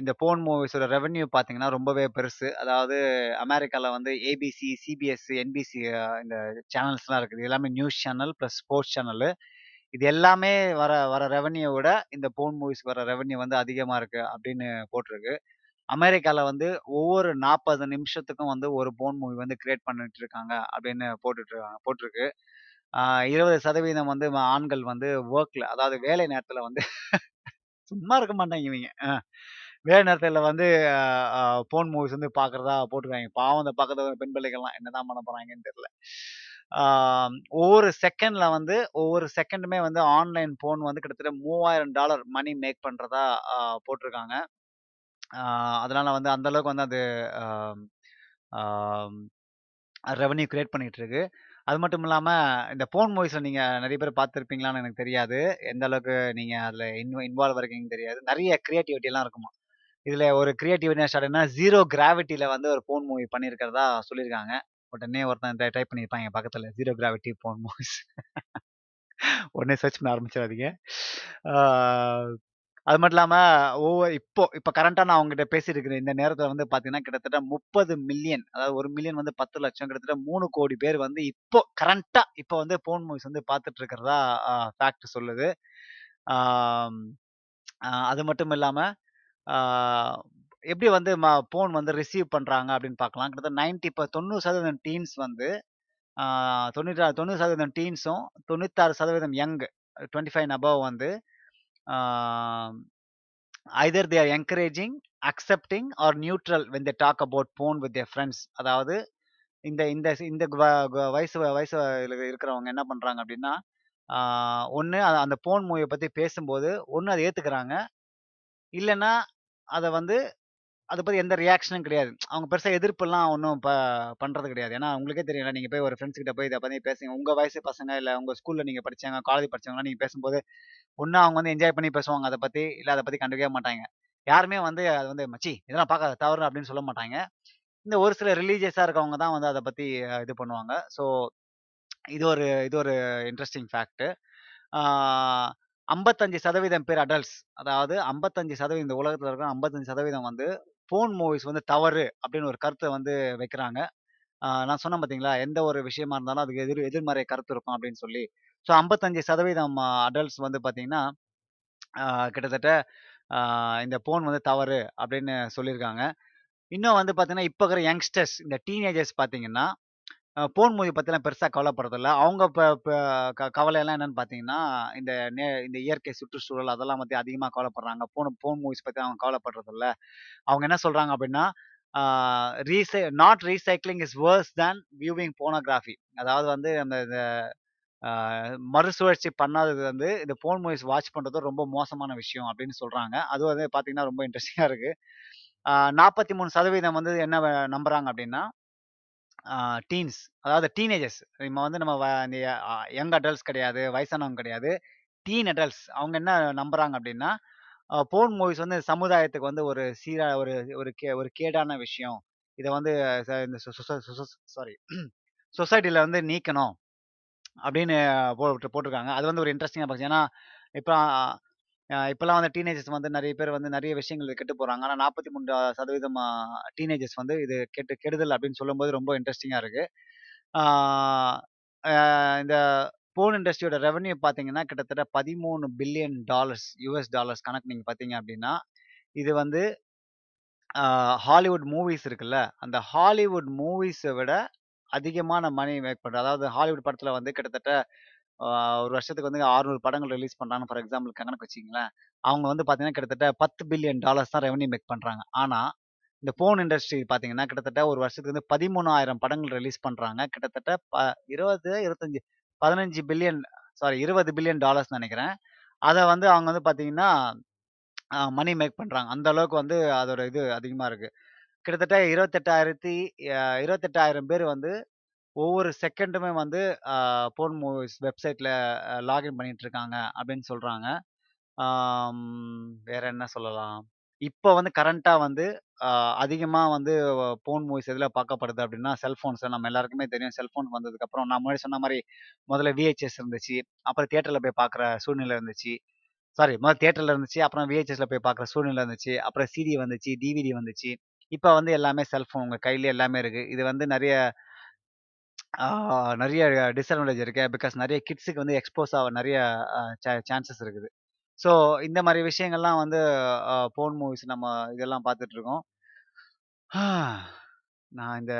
இந்த போன் மூவிஸோட ரெவென்யூ பார்த்தீங்கன்னா, ரொம்பவே பெருசு. அதாவது அமெரிக்காவில் வந்து ஏபிசி, சிபிஎஸ், என்பிசி இந்த சேனல்ஸ்லாம் இருக்குது. இது எல்லாமே news channel plus sports channel. இது எல்லாமே வர வர ரெவன்யூ விட இந்த போன் மூவிஸ் வர ரெவன்யூ வந்து அதிகமாக இருக்குது அப்படின்னு போட்டிருக்கு. அமெரிக்காவில் வந்து ஒவ்வொரு 40 நிமிஷத்துக்கும் வந்து ஒரு போன் மூவி வந்து கிரியேட் பண்ணிட்டு இருக்காங்க அப்படின்னு போட்டுட்டு இருக்காங்க போட்டிருக்கு. இருபது சதவீதம் வந்து ஆண்கள் வந்து ஒர்க்கில் அதாவது வேலை நேரத்தில் வந்து சும்மா இருக்க மாட்டாங்க இவங்க வேறு வேலை வந்து போன் மூவிஸ் வந்து பார்க்குறதா போட்டிருக்காங்க. பாவம் அந்த பக்கத்தில் பெண் பிள்ளைகள்லாம் என்னதான் பண்ண போகிறாங்கன்னு தெரில ஒவ்வொரு செகண்ட்ல வந்து ஒவ்வொரு செகண்டுமே வந்து ஆன்லைன் போன் வந்து கிட்டத்தட்ட $3000 மணி மேக் பண்ணுறதா போட்டிருக்காங்க. அதனால் அதனால வந்து அந்த அளவுக்கு வந்து அது ரெவன்யூ க்ரியேட் ரெவென்யூ கிரியேட் பண்ணிட்டு இருக்கு. அது மட்டும் இல்லாமல் இந்த போன் மூவிஸை நீங்கள் நிறைய பேர் பார்த்துருப்பீங்களான்னு எனக்கு தெரியாது. எந்த அளவுக்கு நீங்கள் அதில் இன்வ இன்வால்வ் இருக்கீங்கன்னு தெரியாது. நிறைய கிரியேட்டிவிட்டிலாம் இருக்குமா. இதில் ஒரு கிரியேட்டிவ் ஸ்டார்ட்னா ஜீரோ கிராவிட்டியில் வந்து ஒரு போன் மூவி பண்ணியிருக்கிறதா சொல்லியிருக்காங்க. உடனே ஒருத்தன் டைப் பண்ணியிருப்பாங்க என் ஜீரோ கிராவிட்டி போன் மூவிஸ். உடனே சர்ச் பண்ண ஆரம்பிச்சிடாதீங்க அது மட்டும் இல்லாம ஒவ்வொரு இப்போ இப்ப கரண்ட்டாக நான் அவங்ககிட்ட பேசிட்டு இருக்கிற இந்த நேரத்தில் வந்து பார்த்தீங்கன்னா, கிட்டத்தட்ட 30,000,000 அதாவது ஒரு மில்லியன் வந்து பத்து லட்சம் கிட்டத்தட்ட மூணு கோடி பேர் வந்து இப்போ கரண்ட்டா இப்ப வந்து போன் மூவிஸ் வந்து பார்த்துட்டு இருக்கிறதா ஃபேக்ட் சொல்லுது. அது மட்டும் இல்லாம, எப்படி வந்து ம வந்து ரிசீவ் பண்றாங்க அப்படின்னு பார்க்கலாம். கிட்டத்தட்ட 90 இப்ப 90% டீன்ஸ் வந்து தொண்ணூற்றா தொண்ணூறு சதவீதம் டீன்ஸும் 96% யங் 25 அண்ட் அபோவ் வந்து either they are encouraging, accepting or neutral when they talk about porn with their friends அதாவது இந்த இந்த இந்த வ வயசு வயசு இருக்கிறவங்க என்ன பண்ணுறாங்க அப்படின்னா, ஒன்று அந்த போன் மூவியை பற்றி பேசும்போது, ஒன்று அதை ஏற்றுக்கிறாங்க இல்லைன்னா அதை வந்து அதை பற்றி எந்த ரியாக்ஷனும் கிடையாது. அவங்க பெருசாக எதிர்ப்புலாம் ஒன்றும் ப பண்ணுறது கிடையாது. ஏன்னா உங்களுக்கே தெரியல நீங்கள் போய் ஒரு ஃப்ரெண்ட்ஸ் கிட்ட போய் இதை பற்றி பேசுங்க. உங்கள் வயசு பசங்க, இல்லை உங்கள் ஸ்கூலில் நீங்கள் படித்தாங்க காலேஜ் படித்தவங்களாம் நீங்கள் பேசும்போது, ஒண்ணு அவங்க வந்து என்ஜாய் பண்ணி பேசுவாங்க அதை பற்றி இல்லை அதை பற்றி கண்டுக்கவே மாட்டாங்க. யாருமே வந்து அது வந்து "மச்சி இதெல்லாம் பார்க்காத தவறு" அப்படின்னு சொல்ல மாட்டாங்க. இந்த ஒரு சில ரிலீஜியஸாக இருக்கவங்க தான் வந்து அதை பற்றி இது பண்ணுவாங்க. ஸோ இது ஒரு இது ஒரு இன்ட்ரெஸ்டிங் ஃபேக்ட்டு ஐம்பத்தஞ்சு சதவீதம் பேர் அடல்ட்ஸ் அதாவது 55% இந்த உலகத்தில் இருக்கிற 55% வந்து ஃபோன் மூவிஸ் வந்து தவறு அப்படின்னு ஒரு கருத்தை வந்து வைக்கிறாங்க. நான் சொன்னேன் பார்த்தீங்களா, எந்த ஒரு விஷயமா இருந்தாலும் அதுக்கு எதிர் எதிர்மறை கருத்து இருக்கும் அப்படின்னு சொல்லி. ஸோ 55% அடல்ட்ஸ் வந்து பார்த்தீங்கன்னா, கிட்டத்தட்ட இந்த போன் வந்து தவறு அப்படின்னு சொல்லியிருக்காங்க. இன்னும் வந்து பார்த்தீங்கன்னா, இப்போ இருக்கிற யங்ஸ்டர்ஸ் இந்த டீனேஜர்ஸ் பார்த்தீங்கன்னா, போன் மூவி பற்றிலாம் பெருசாக கவலைப்படுறதில்ல. அவங்க இப்போ ப க கவலைலாம் பார்த்தீங்கன்னா, இந்த நே இந்த இயற்கை சுற்றுச்சூழல் அதெல்லாம் பற்றி அதிகமாக கவலைப்படுறாங்க. போன் போன் மூவிஸ் பற்றி அவங்க கவலைப்படுறதில்ல. அவங்க என்ன சொல்கிறாங்க அப்படின்னா, ரீசை not recycling is worse than viewing pornography அதாவது வந்து அந்த இந்த மறுசுழற்சி பண்ணாதது வந்து இந்த போன் மூவிஸ் வாட்ச் பண்ணுறது ரொம்ப மோசமான விஷயம் அப்படின்னு சொல்கிறாங்க அது வந்து பார்த்தீங்கன்னா, ரொம்ப இன்ட்ரெஸ்டிங்காக இருக்குது நாற்பத்தி மூணு சதவீதம் வந்து என்ன நம்புகிறாங்க அப்படின்னா, டீன்ஸ் அதாவது டீனேஜர்ஸ் இப்போ வந்து நம்ம வ யங் அடல்ட்ஸ் கிடையாது, வயசானவங்க கிடையாது. டீன் அடல்ட்ஸ் அவங்க என்ன நம்புறாங்க அப்படின்னா, போன் மூவிஸ் வந்து சமுதாயத்துக்கு வந்து ஒரு சீரா ஒரு ஒரு கே ஒரு கேடான விஷயம். இதை வந்து ச இந்த சாரி சொசைட்டியில் வந்து நீக்கணும். அப்படின்னு போட்டு போட்டிருக்காங்க அது வந்து ஒரு இன்ட்ரெஸ்டிங்காக போச்சு. ஏன்னா, இப்போ இப்போல்லாம் வந்து டீனேஜர்ஸ் வந்து நிறைய பேர் வந்து நிறைய விஷயங்கள் கெட்டு போகிறாங்க ஆனால் நாற்பத்தி மூன்று சதவீதம் டீனேஜர்ஸ் வந்து இது கெட்டு கெடுதல் அப்படின்னு சொல்லும்போது ரொம்ப இன்ட்ரெஸ்டிங்காக இருக்குது இந்த போன் இண்டஸ்ட்ரியோட ரெவன்யூ பார்த்தீங்கன்னா, கிட்டத்தட்ட 13 பில்லியன் டாலர்ஸ் யூஎஸ் டாலர்ஸ் கணக்கு நீங்கள் பார்த்தீங்க அப்படின்னா, இது வந்து ஹாலிவுட் மூவிஸ் இருக்குல்ல, அந்த ஹாலிவுட் மூவிஸை விட அதிகமான மனி மேக் பண்ணுறது அதாவது ஹாலிவுட் படத்தில் வந்து கிட்டத்தட்ட ஒரு வருஷத்துக்கு வந்து 600 படங்கள் ரிலீஸ் பண்ணுறாங்க ஃபார் எக்ஸாம்பிள் கணக்கு வச்சிங்களேன் அவங்க வந்து பார்த்தீங்கன்னா, கிட்டத்தட்ட 10 பில்லியன் டாலர்ஸ் தான் ரெவன்யூ மேக் பண்ணுறாங்க ஆனால் இந்த ஃபோன் இண்டஸ்ட்ரி பார்த்தீங்கன்னா, கிட்டத்தட்ட ஒரு வருஷத்துக்கு வந்து 13,000 படங்கள் ரிலீஸ் பண்ணுறாங்க கிட்டத்தட்ட ப 20, 25 15 பில்லியன் சாரி 20 பில்லியன் டாலர்ஸ் நினைக்கிறேன். அதை வந்து அவங்க வந்து பார்த்தீங்கன்னா, மணி மனி மேக் பண்ணுறாங்க அந்த அளவுக்கு வந்து அதோட இது அதிகமாக இருக்குது கிட்டத்தட்ட இருபத்தெட்டாயிரத்தி இருபத்தெட்டாயிரம் பேர் வந்து ஒவ்வொரு செகண்டுமே வந்து போன் மூவிஸ் வெப்சைட்டில் லாகின் பண்ணிட்டு இருக்காங்க அப்படின்னு சொல்கிறாங்க வேற என்ன சொல்லலாம்? இப்போ வந்து கரண்ட்டாக வந்து அதிகமாக வந்து போன் மூவிஸ் எதில் பார்க்கப்படுது அப்படின்னா, செல்ஃபோன்ஸ் நம்ம எல்லாருக்குமே தெரியும். செல்ஃபோன் வந்ததுக்கப்புறம் நான் முன்னாடி சொன்ன மாதிரி முதல்ல விஹெச்எஸ் இருந்துச்சு. அப்புறம் தியேட்டரில் போய் பார்க்குற சூழ்நிலை இருந்துச்சு. சாரி முதல்ல தியேட்டரில் இருந்துச்சு. அப்புறம் விஹெச்எஸ்ல போய் பார்க்குற சூழ்நிலை இருந்துச்சு. அப்புறம் சிடி வந்துச்சு, டிவிடி வந்துச்சு. இப்போ வந்து எல்லாமே செல்ஃபோன் உங்கள் கையிலேயே எல்லாமே இருக்குது இது வந்து நிறைய நிறைய டிஸ்அட்வான்டேஜ் இருக்கு. பிகாஸ் நிறைய கிட்ஸுக்கு வந்து எக்ஸ்போஸ் ஆக நிறைய சான்சஸ் இருக்குது. ஸோ இந்த மாதிரி விஷயங்கள்லாம் வந்து போன் மூவிஸ் நம்ம இதெல்லாம் பார்த்துட்டு இருக்கோம். நான் இந்த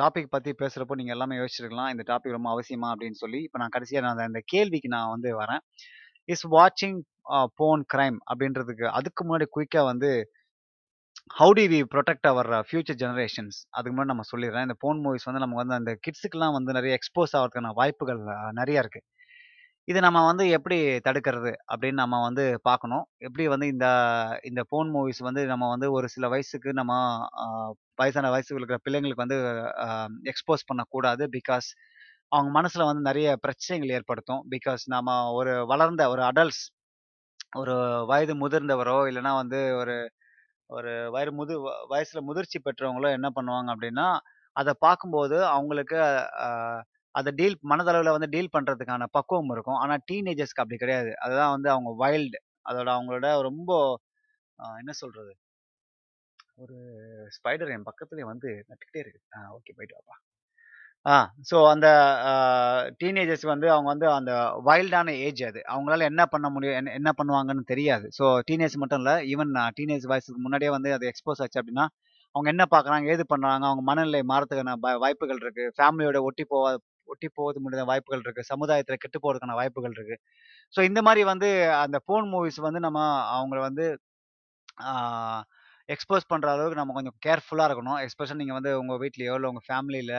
டாபிக் பற்றி பேசுகிறப்போ நீங்கள் எல்லாமே யோசிச்சிருக்கலாம். இந்த டாபிக் ரொம்ப அவசியமா அப்படின்னு சொல்லி. இப்போ நான் கடைசியாக நான் அந்த கேள்விக்கு நான் வந்து வரேன். இஸ் வாட்சிங் போன் கிரைம் அப்படின்றதுக்கு அதுக்கு முன்னாடி குயிக்காக வந்து how do we protect our future generations அதுக்கு முன்னாடி நம்ம சொல்லிடுறேன். இந்த போன் மூவிஸ் வந்து நமக்கு வந்து அந்த கிட்ஸுக்குலாம் வந்து நிறைய எக்ஸ்போஸ் ஆகிறதுக்கான வாய்ப்புகள் நிறையா இருக்குது இதை நம்ம வந்து எப்படி தடுக்கிறது அப்படின்னு நம்ம வந்து பார்க்கணும். எப்படி வந்து இந்த இந்த ஃபோன் மூவிஸ் வந்து நம்ம வந்து ஒரு சில வயசுக்கு நம்ம வயசான வயசுக்கு இருக்கிற பிள்ளைங்களுக்கு வந்து எக்ஸ்போஸ் பண்ணக்கூடாது. பிகாஸ் அவங்க மனசில் வந்து நிறைய பிரச்சனைகள் ஏற்படுத்தும். பிகாஸ் நம்ம ஒரு வளர்ந்த ஒரு அடல்ட்ஸ் ஒரு வயது முதிர்ந்தவரோ, இல்லைனா வந்து ஒரு ஒரு வயது முது வ வயசுல முதிர்ச்சி பெற்றவங்களோ என்ன பண்ணுவாங்க அப்படின்னா, அதை பார்க்கும்போது அவங்களுக்கு அதை டீல் மனதளவில் வந்து டீல் பண்ணுறதுக்கான பக்குவம் இருக்கும். ஆனால் டீனேஜர்ஸ்க்கு அப்படி கிடையாது. அதுதான் வந்து அவங்க வைல்டு அதோட அவங்களோட ரொம்ப என்ன சொல்றது? ஒரு ஸ்பைடர் என் பக்கத்துலேயே வந்து நட்டுக்கிட்டே இருக்கு. ஆ ஓகே போயிட்டு வாப்பா. ஆ ஸோ அந்த டீனேஜர்ஸ் வந்து அவங்க வந்து அந்த வைல்டான ஏஜ் அது. அவங்களால என்ன பண்ண முடியும்? என்ன என்ன பண்ணுவாங்கன்னு தெரியாது. ஸோ டீனேஜ் மட்டும் இல்லை ஈவன் டீனேஜ் வயசுக்கு முன்னாடியே வந்து அது எக்ஸ்போஸ் ஆச்சு அப்படின்னா, அவங்க என்ன பார்க்குறாங்க? ஏது பண்ணுறாங்க அவங்க மனநிலை மாறத்துக்கான வாய்ப்புகள் இருக்குது ஃபேமிலியோட ஒட்டி போவா ஒட்டி போவது முடியாத வாய்ப்புகள் இருக்குது சமுதாயத்தில் கெட்டு போகிறதுக்கான வாய்ப்புகள் இருக்குது ஸோ இந்த மாதிரி வந்து அந்த ஃபோன் மூவிஸ் வந்து நம்ம அவங்கள வந்து எக்ஸ்போஸ் பண்ணுற அளவுக்கு நம்ம கொஞ்சம் கேர்ஃபுல்லாக இருக்கணும். எக்ஸ்பெஷன் நீங்கள் வந்து உங்கள் வீட்லேயோ இல்லை உங்கள் ஃபேமிலியில்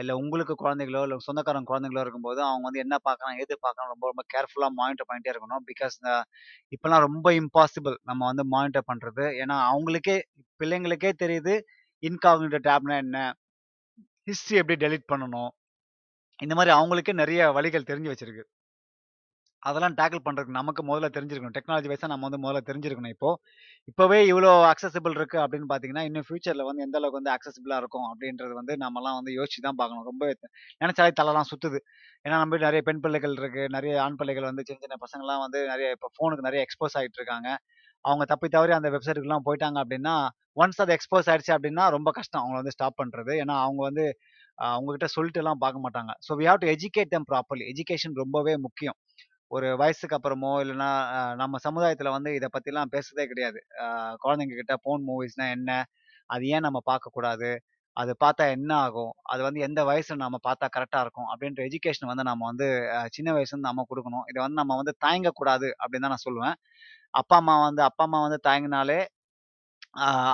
இல்லை உங்களுக்கு குழந்தைகளோ, இல்லை சொந்தக்காரங்க குழந்தைகளோ இருக்கும்போது, அவங்க வந்து என்ன பார்க்குறாங்க, எது பார்க்குறாங்க ரொம்ப ரொம்ப கேர்ஃபுல்லாக மானிட்டர் பண்ணிட்டே இருக்கணும். பிகாஸ் அ இப்பலாம் ரொம்ப இம்பாசிபிள் நம்ம வந்து மானிட்டர் பண்ணுறது ஏன்னா, அவங்களுக்கே பிள்ளைங்களுக்கே தெரியுது இன்காக்னிட்டோ டேப்னா என்ன? ஹிஸ்ட்ரி எப்படி டெலீட் பண்ணணும்? இந்த மாதிரி அவங்களுக்கே நிறைய வழிகள் தெரிஞ்சு வச்சிருக்கு. அதெல்லாம் டேக்கிள் பண்ணுறதுக்கு நமக்கு முதல்ல தெரிஞ்சிருக்கணும். டெக்னாலஜி வைஸாக நம்ம வந்து முதல்ல தெரிஞ்சிருக்கணும் இப்போ. இப்போவே இவ்வளோ அக்சசிபிள் இருக்குது அப்படின்னு பார்த்தீங்கன்னா, இன்னும் ஃபியூச்சரில் வந்து எந்த அளவுக்கு வந்து அக்சசிபிளாக இருக்கும் அப்படின்றது வந்து நம்மலாம் வந்து யோசிச்சு தான் பார்க்கணும். ரொம்ப நெனச்சாலே தலைலாம் சுற்றுது ஏன்னா நம்ம நிறைய பெண் பிள்ளைகள் இருக்குது நிறைய ஆண் பிள்ளைகள் வந்து சின்ன சின்ன பசங்கள்லாம் வந்து நிறைய இப்போ ஃபோனுக்கு நிறைய எக்ஸ்போஸ் ஆகிட்டு இருக்காங்க. அவங்க தப்பி தவறி அந்த வெப்சைட்டுக்குலாம் போயிட்டாங்க அப்படின்னா, ஒன்ஸ் அது எக்ஸ்போஸ் ஆயிடுச்சு அப்படின்னா ரொம்ப கஷ்டம் அவங்கள வந்து ஸ்டாப் பண்ணுறது ஏன்னா அவங்க வந்து அவங்ககிட்ட சொல்லிட்டு சொல்லிட்டுலாம் பார்க்க மாட்டாங்க. So we have to educate them properly. Education ரொம்பவே முக்கியம். ஒரு வயசுக்கு அப்புறமோ இல்லைன்னா நம்ம சமுதாயத்தில் வந்து இதை பற்றிலாம் பேசுறதே கிடையாது. குழந்தைங்க கிட்ட போன் மூவிஸ்னால் என்ன? அது ஏன் நம்ம பார்க்கக்கூடாது? அது பார்த்தா என்ன ஆகும்? அது வந்து எந்த வயசுல நம்ம பார்த்தா கரெக்டாக இருக்கும்? அப்படின்ற எஜுகேஷன் வந்து நம்ம வந்து சின்ன வயசுலேருந்து நம்ம கொடுக்கணும் இதை வந்து நம்ம வந்து தயங்கக்கூடாது அப்படின்னு தான் நான் சொல்லுவேன். அப்பா, அம்மா வந்து அப்பா, அம்மா வந்து தாங்கினாலே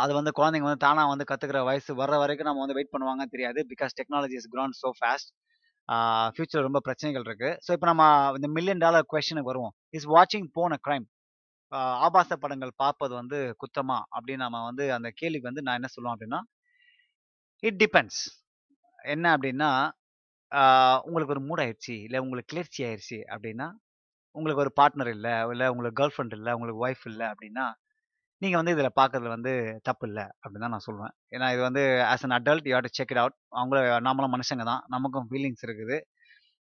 அது வந்து குழந்தைங்க வந்து தானாக வந்து கற்றுக்கிற வயசு வர்ற வரைக்கும் நம்ம வந்து வெயிட் பண்ணுவாங்க தெரியாது. Because technology is grown so fast. ஆ ரொம்ப பிரச்சனைகள் இருக்கு. ஸோ இப்போ நம்ம இந்த மில்லியன் டாலர் கொஸ்டினுக்கு வருவோம். இஸ் வாட்சிங் போன அ கிரைம்? ஆபாச படங்கள் பார்ப்பது வந்து குத்தமா? அப்படின்னு நம்ம வந்து அந்த கேள்விக்கு வந்து நான் என்ன சொல்லுவேன் அப்படின்னா, இட் டிபெண்ட்ஸ். என்ன அப்படின்னா, உங்களுக்கு ஒரு மூட் ஆயிடுச்சு இல்லை உங்களுக்கு கிளர்ச்சி ஆயிடுச்சு அப்படின்னா, உங்களுக்கு ஒரு பார்ட்னர் இல்லை இல்லை உங்களுக்கு கேர்ள் ஃப்ரெண்ட் இல்லை உங்களுக்கு ஒய்ஃப் இல்லை அப்படின்னா, நீங்கள் வந்து இதில் பார்க்கறதுல வந்து தப்பு இல்லை அப்படின்னு தான் நான் சொல்லுவேன். ஏன்னா இது வந்து as an adult you to check it out. அவங்கள நாமளும் மனுஷங்க தான். நமக்கும் ஃபீலிங்ஸ் இருக்குது.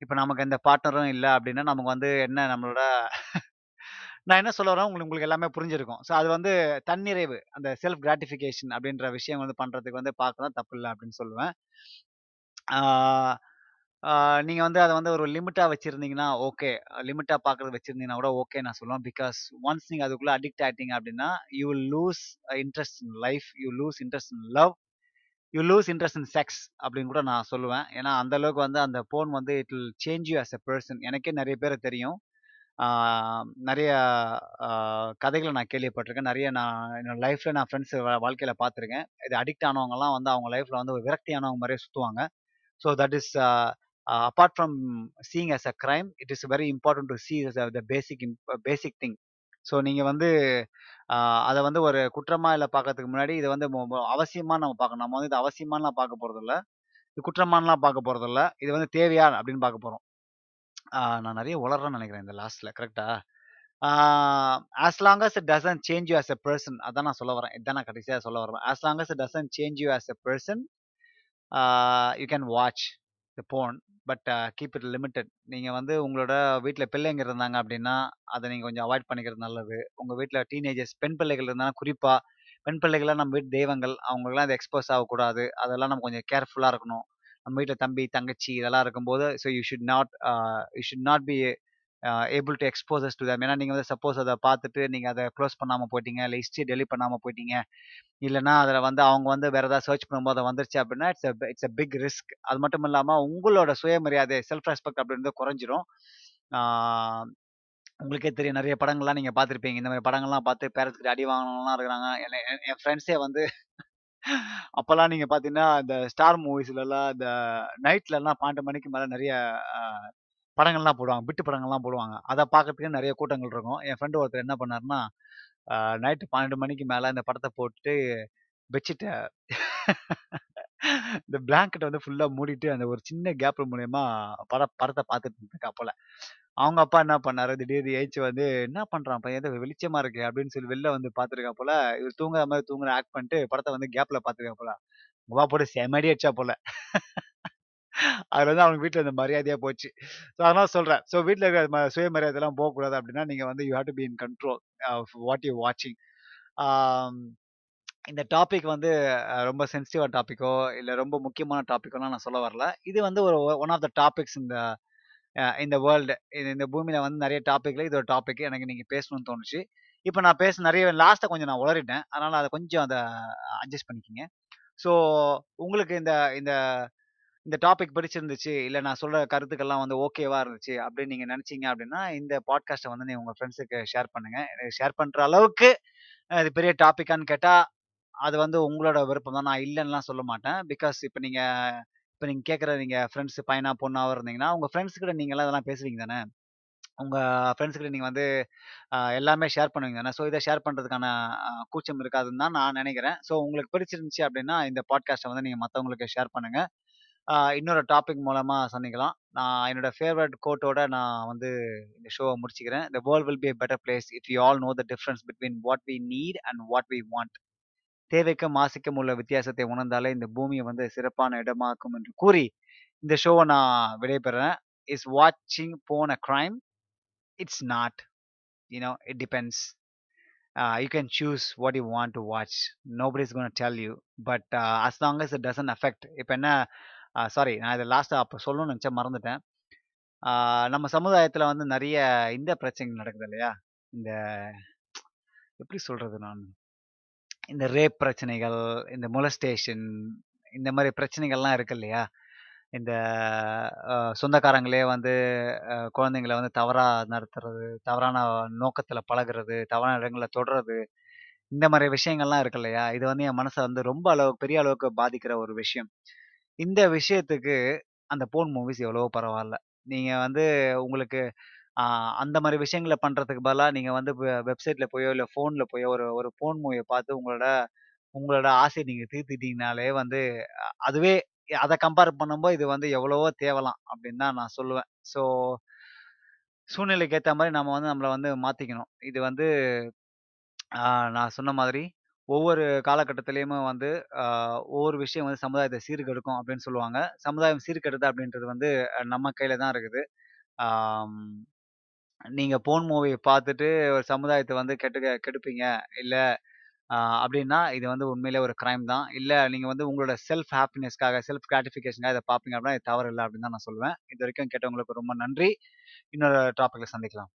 இப்போ நமக்கு எந்த பார்ட்னரும் இல்லை அப்படின்னா, நமக்கு வந்து என்ன நம்மளோட நான் என்ன சொல்ல வரேன் உங்களுக்கு உங்களுக்கு எல்லாமே புரிஞ்சிருக்கும். ஸோ அது வந்து தன்னிறைவு. அந்த செல்ஃப் கிராட்டிஃபிகேஷன் அப்படின்ற விஷயம் வந்து பண்ணுறதுக்கு வந்து பார்க்கலாம் இல்லை அப்படின்னு சொல்லுவேன். நீங்கள் வந்து அதை வந்து ஒரு லிமிட்டாக வச்சுருந்தீங்கன்னா ஓகே. லிமிட்டாக பார்க்கறது வச்சிருந்தீங்கன்னா கூட ஓகே நான் சொல்லுவேன். பிகாஸ் ஒன்ஸ் நீங்கள் அதுக்குள்ளே அடிக்ட் ஆகிட்டீங்க அப்படின்னா, you will lose interest in life. You lose interest in love. You lose interest in sex அப்படின்னு கூட நான் சொல்லுவேன். ஏன்னா அந்த அளவுக்கு வந்து அந்த ஃபோன் வந்து it will change you as a person எனக்கே நிறைய பேர் தெரியும். நிறைய கதைகளை நான் கேள்விப்பட்டிருக்கேன். நிறைய நான் என்னோடய லைஃப்பில் நான் ஃப்ரெண்ட்ஸ் வாழ்க்கையில் பார்த்துருக்கேன். இது அடிக்ட் ஆனவங்கலாம் வந்து அவங்க லைஃப்பில் வந்து ஒரு விரக்தியானவங்க மாதிரியே சுற்றுவாங்க so that is uh, apart from seeing as a crime it is very important to see as the basic basic uh, basic thing. So நீங்கள் வந்து அதை வந்து ஒரு குற்றமாக இல்லை பார்க்கறதுக்கு முன்னாடி இதை வந்து மொ நம்ம பார்க்கணும். நம்ம வந்து இது அவசியமானலாம் பார்க்க போகிறதில்ல இது குற்றமானலாம் பார்க்க போகிறதில்ல இது வந்து தேவையா அப்படின்னு பார்க்க போகிறோம் நான் நிறைய உளர்றேன்னு நினைக்கிறேன் இந்த லாஸ்ட்டில் கரெக்டாக as long as it change you as a person அதான் நான் சொல்ல வரேன். இதான் நான் கடைசியாக சொல்ல வரேன். As long as it change you as a person you can watch the porn but keep it limited. நீங்கள் வந்து உங்களோட வீட்டில் பிள்ளைங்க இருந்தாங்க அப்படின்னா, அதை நீங்கள் கொஞ்சம் அவாய்ட் பண்ணிக்கிறது நல்லது. உங்கள் வீட்டில் டீனேஜர்ஸ் பெண் பிள்ளைகள் இருந்தாலும் குறிப்பாக பெண் பிள்ளைகள்லாம் நம்ம வீட்டு தெய்வங்கள். அவங்களுக்கெல்லாம் அது எக்ஸ்போஸ் ஆகக்கூடாது. அதெல்லாம் நம்ம கொஞ்சம் கேர்ஃபுல்லாக இருக்கணும். நம்ம வீட்டில் தம்பி, தங்கச்சி இதெல்லாம் இருக்கும்போது, so you should not you should not be able to expose to to ஏன்னா நீங்கள் வந்து சப்போஸ் அதை பார்த்துட்டு நீங்கள் அதை க்ளோஸ் பண்ணாமல் போயிட்டீங்க. இல்லை ஹிஸ்ட்ரி டெலிட் பண்ணாமல் போயிட்டீங்க. இல்லைனா அதில் வந்து அவங்க வந்து வேறு ஏதாவது சர்ச் பண்ணும்போது வந்துருச்சு அப்படின்னா, it's a it's a big risk. அது மட்டும் இல்லாமல் உங்களோட சுயமரியாதை, செல்ஃப் ரெஸ்பெக்ட் அப்படின்றது குறைஞ்சிரும். உங்களுக்கே தெரியும் நிறைய படங்கள்லாம் நீங்கள் பார்த்துருப்பீங்க இந்த மாதிரி படங்கள்லாம் பார்த்து பேரத்துக்கு அடி வாங்கினவங்கலாம் இருக்கிறாங்க. என் என் ஃப்ரெண்ட்ஸே வந்து அப்போல்லாம் நீங்கள் பார்த்தீங்கன்னா, இந்த ஸ்டார் மூவிஸ்லலாம் இந்த நைட்லலாம் 12 மணிக்கு மேலே நிறைய படங்கள்லாம் போடுவாங்க. பிட்டு படங்கள்லாம் போடுவாங்க. அதை பார்க்கறதுக்கு நிறைய கூட்டங்கள் இருக்கும். என் ஃப்ரெண்டு ஒருத்தர் என்ன பண்ணாருன்னா, நைட்டு பன்னெண்டு மணிக்கு மேலே இந்த படத்தை போட்டு பெட்ஷீட்டை இந்த பிளாங்கெட்டை வந்து ஃபுல்லாக மூடிட்டு, அந்த ஒரு சின்ன கேப் மூலயமா பட படத்தை பார்த்துட்டு இருந்திருக்காப்புல. அவங்க அப்பா என்ன பண்ணாரு, திடீர்னு ஏச்சு வந்து, "என்ன பண்றான் பையன்? ஏதோ வெளிச்சமா இருக்கு அப்படின்னு சொல்லி வெளில வந்து பார்த்துருக்காப்புல. இவர் தூங்குற மாதிரி தூங்குற ஆக்ட் பண்ணிட்டு படத்தை வந்து கேப்ல பார்த்துருக்காப்புல. உங்க அப்பா போட்டு செமடி அடிச்சா போல. அது வந்து அவங்க வீட்டில் இந்த மரியாதையாக போச்சு. ஸோ அதனால் சொல்கிறேன் ஸோ வீட்டில் இருக்கிற ம சுயமரியாதைலாம் போகக்கூடாது அப்படின்னா, நீங்கள் வந்து you have to be in control of what you வாட்சிங். இந்த டாபிக் வந்து ரொம்ப சென்சிட்டிவான டாப்பிக்கோ இல்லை ரொம்ப முக்கியமான டாப்பிக்கோலாம் நான் சொல்ல வரல. இது வந்து ஒரு ஒன் ஆஃப் த டாபிக்ஸ் இந்த இந்த வேர்ல்டு. இது இந்த பூமியில் வந்து நிறைய டாப்பிக்கில் இது ஒரு டாபிக். எனக்கு நீங்கள் பேசணும்னு தோணுச்சு. இப்போ நான் பேச நிறைய லாஸ்ட்டை கொஞ்சம் நான் உளறிட்டேன். அதனால் அதை கொஞ்சம் அதை அட்ஜஸ்ட் பண்ணிக்கிங்க ஸோ உங்களுக்கு இந்த இந்த இந்த டாபிக் பிடிச்சிருந்துச்சு, இல்லை நான் சொல்ற கருத்துக்கள்லாம் வந்து ஓகேவா இருந்துச்சு அப்படின்னு நீங்க நெனச்சீங்க அப்படின்னா, இந்த பாட்காஸ்ட்டை வந்து நீங்க உங்க ஃப்ரெண்ட்ஸுக்கு ஷேர் பண்ணுங்க. ஷேர் பண்ற அளவுக்கு இது பெரிய டாபிக்கான்னு கேட்டா, அது வந்து உங்களோட விருப்பம் தான். நான் இல்லைன்னுலாம் சொல்ல மாட்டேன். பிகாஸ் இப்போ நீங்க இப்போ நீங்க கேட்குற நீங்க ஃப்ரெண்ட்ஸ் பையனா, பொண்ணாக இருந்தீங்கன்னா, உங்க ஃப்ரெண்ட்ஸ் கிட்ட நீங்கலாம் இதெல்லாம் பேசுவீங்க தானே? உங்க ஃப்ரெண்ட்ஸ் கிட்ட நீங்க வந்து எல்லாமே ஷேர் பண்ணுவீங்க தானே? ஸோ இதை ஷேர் பண்றதுக்கான கூச்சம் இருக்காதுன்னு தான் நான் நினைக்கிறேன் ஸோ உங்களுக்கு பிடிச்சிருந்துச்சு அப்படின்னா, இந்த பாட்காஸ்ட்டை வந்து நீங்க மற்றவங்களுக்கு ஷேர் பண்ணுங்க. இன்னொரு டாபிக் மூலமாக சந்திக்கலாம். நான் என்னோட ஃபேவரட் கோட்டோட நான் வந்து இந்த ஷோவை முடிச்சுக்கிறேன். The world will be a better place if you all know the difference between what we need and what we want." தேவைக்கும், மாசிக்கும் உள்ள வித்தியாசத்தை உணர்ந்தாலே இந்த பூமியை வந்து சிறப்பான இடமாக்கும் என்று கூறி, இந்த ஷோவை நான் விடைபெறேன் இஸ் வாட்சிங் porn a crime? It's not. You know, it depends. Uh, you can choose what you want to watch. Nobody's going to tell you. But uh, as long as it doesn't affect என்ன sorry நான் இதை லாஸ்ட்டாக அப்போ சொல்லணும்னு நினச்சா மறந்துட்டேன். நம்ம சமுதாயத்தில் வந்து நிறைய இந்த பிரச்சனைகள் நடக்குது இல்லையா? இந்த எப்படி சொல்கிறது நான்? இந்த ரேப் பிரச்சனைகள் இந்த முலஸ்டேஷன் இந்த மாதிரி பிரச்சனைகள்லாம் இருக்கு இல்லையா? இந்த சொந்தக்காரங்களே வந்து குழந்தைங்கள குழந்தைங்களை வந்து தவறாக நடத்துறது தவறான நோக்கத்தில் பழகுறது தவறான இடங்களில் தொடுறது இந்த மாதிரி விஷயங்கள்லாம் இருக்கு இல்லையா? இது வந்து என் மனசை வந்து ரொம்ப அளவு பெரிய அளவுக்கு பாதிக்கிற ஒரு விஷயம். இந்த விஷயத்துக்கு அந்த போன் மூவிஸ் எவ்வளவோ பரவாயில்ல நீங்க வந்து உங்களுக்கு அந்த மாதிரி விஷயங்களை பண்றதுக்கு பதிலா நீங்க வந்து வெப்சைட்ல போயோ இல்ல போன்ல போயோ ஒரு ஒரு போன் மூவியை பார்த்து உங்களோட உங்களோட ஆசையை நீங்க தீர்த்துட்டீங்கனாலே வந்து அ- அதுவே அதை கம்பேர் பண்ணும்போது இது வந்து எவ்வளவோ தேவலாம் அப்படின்னு தான் நான் சொல்லுவேன். ஸோ சூழ்நிலைக்கு ஏற்ற மாதிரி நம்ம வந்து நம்மளை வந்து மாத்திக்கணும். இது வந்து நான் சொன்ன மாதிரி ஒவ்வொரு காலகட்டத்திலையுமே வந்து ஒவ்வொரு விஷயம் வந்து சமுதாயத்தை சீர்கெடுக்கும் அப்படின்னு சொல்லுவாங்க சமுதாயம் சீர்கெடுது அப்படின்றது வந்து நம்ம கையில தான் இருக்குது நீங்கள் போன் மூவி பார்த்துட்டு ஒரு சமுதாயத்தை வந்து கெட்டுக்க கெடுப்பீங்க. இல்லை அப்படின்னா இது வந்து உண்மையிலே ஒரு கிரைம் தான். இல்லை நீங்கள் வந்து உங்களோட செல்ஃப் ஹாப்பினஸ்க்காக, செல்ஃப் கிராட்டிஃபிகேஷனாக இதை பார்ப்பீங்க அப்படின்னா இது தவறு இல்லை அப்படின்னு தான் நான் சொல்லுவேன். இதுவரைக்கும் கேட்டவங்களுக்கு ரொம்ப நன்றி. இன்னொரு டாப்பிக்கில் சந்திக்கலாம்.